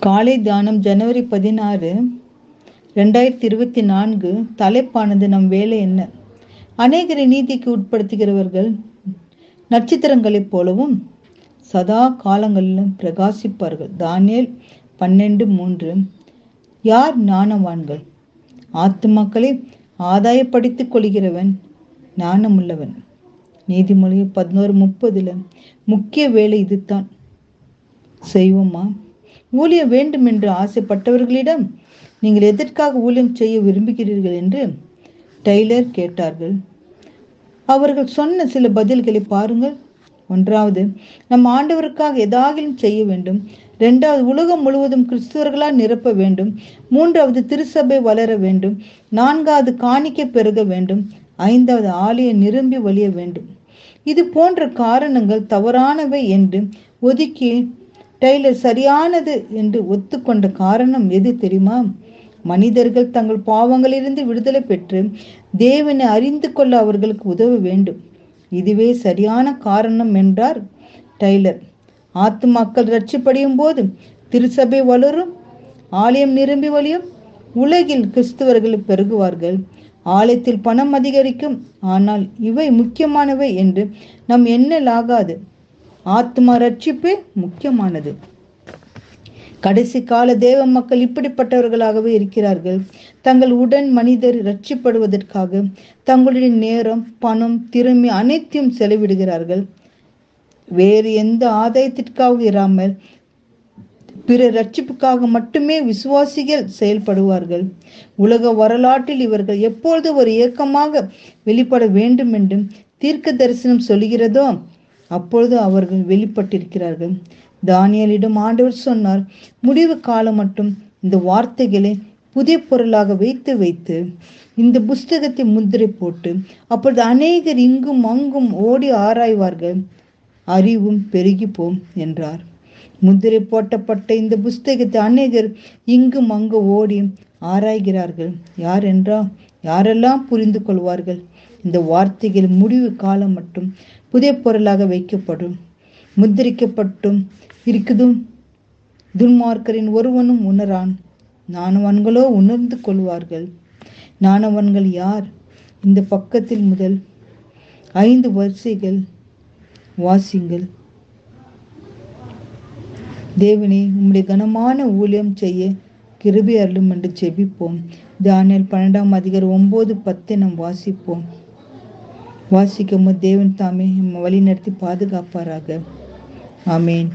காலை தியானம் ஜனவரி பதினாறு ரெண்டாயிரத்தி இருபத்தி நான்கு தலைப்பானது நம் வேலை என்ன? அநேகரை நீதிக்கு உட்படுத்துகிறவர்கள் நட்சத்திரங்களைப் போலவும் சதா காலங்களிலும் பிரகாசிப்பார்கள். தானியல் பன்னெண்டு மூன்று. யார் ஞானவான்கள்? ஆத்துமாக்களை ஆதாயப்படுத்திக் கொள்கிறவன் ஞானமுள்ளவன். நீதிமொழி பதினோரு முப்பதுல முக்கிய வேலை இதுதான். செய்வோமா? ஊழியம் வேண்டும் என்று ஆசைப்பட்டவர்களிடம் நீங்கள் எதற்காக ஊழியம் செய்ய விரும்புகிறீர்கள் என்று டெய்லர் கேட்டார்கள். அவர்கள் சொன்ன சில பதில்களை பாருங்கள். ஒன்றாவது நம் ஆண்டவருக்காக எதாகிலும் செய்ய வேண்டும். இரண்டாவது உலகம் முழுவதும் கிறிஸ்துவர்களால் நிரப்ப வேண்டும். மூன்றாவது திருச்சபை வளர வேண்டும். நான்காவது காணிக்க பெருக வேண்டும். ஐந்தாவது ஆலய நிரம்பி வழிய வேண்டும். இது போன்ற காரணங்கள் தவறானவை என்று ஒதுக்கி டெய்லர் சரியானது என்று ஒத்துக்கொண்ட காரணம் எது தெரியுமா? மனிதர்கள் தங்கள் பாவங்களிலிருந்து விடுதலை பெற்று தேவனை அறிந்து கொள்ள அவர்களுக்கு உதவ வேண்டும். இதுவே சரியான காரணம் என்றார் டெய்லர். ஆத்துமாக்கள் ரட்சிப்படையும் போது திருச்சபை வளரும் ஆலயம் நிரம்பி வழியும் உலகில் கிறிஸ்துவர்கள் பெருகுவார்கள். ஆலயத்தில் பணம் அதிகரிக்கும் ஆனால் இவை முக்கியமானவை என்று நம் எண்ணலாகாது. ஆத்மா ரட்சிப்பே முக்கியமானது. கடைசி கால தேவ மக்கள் இப்படிப்பட்டவர்களாகவே இருக்கிறார்கள். தங்கள் உடன் மனிதர் ரட்சிப்படுவதற்காக தங்களுடைய நேரம் பணம் திறமை அனைத்தையும் செலவிடுகிறார்கள். வேறு எந்த ஆதாயத்திற்காக இராமல் பிற ரட்சிப்புக்காக மட்டுமே விசுவாசிகள் செயல்படுவார்கள். உலக வரலாற்றில் இவர்கள் எப்பொழுது ஒரு இயக்கமாக வெளிப்பட வேண்டும் என்றும் தீர்க்க தரிசனம் சொல்கிறதோ அப்பொழுது அவர்கள் வெளிப்பட்டிருக்கிறார்கள். தானியலிடம் ஆண்டவர் சொன்னார் முடிவு காலம் மட்டும் இந்த வார்த்தைகளை புதிய பொருளாக வைத்து வைத்து இந்த புஸ்தகத்தை முத்திரை போட்டு அப்பொழுது அநேகர் இங்கும் அங்கும் ஓடி ஆராய்வார்கள். அறிவும் பெருகி போம் என்றார். முந்திரை போட்டப்பட்ட இந்த புஸ்தகத்தை அநேகர் இங்கும் அங்கு ஓடி ஆராய்கிறார்கள். யார் என்றா? யாரெல்லாம் புரிந்து கொள்வார்கள்? இந்த வார்த்தைகள் முடிவு காலம் மட்டும் புதிய பொருளாக வைக்கப்படும் முத்திரிக்கப்பட்டும் இருக்குதும். துன்மார்க்கரின் ஒருவனும் உணரான் நானவன்களோ உணர்ந்து கொள்வார்கள். நானவன்கள் யார்? இந்த பக்கத்தில் முதல் ஐந்து வரிசைகள் வாசிங்கள். தேவனே உம்முடைய கனமான ஊழியம் செய்ய கிருபி அருளும் என்று ஜெபிப்போம். தானியல் பன்னெண்டாம் அதிகாரம் ஒன்பது பத்தை நாம் வாசிப்போம். வாசிக்கும் தேவன் தாமே வழி நடத்தி பாதுகாப்பாராக. ஆமேன்.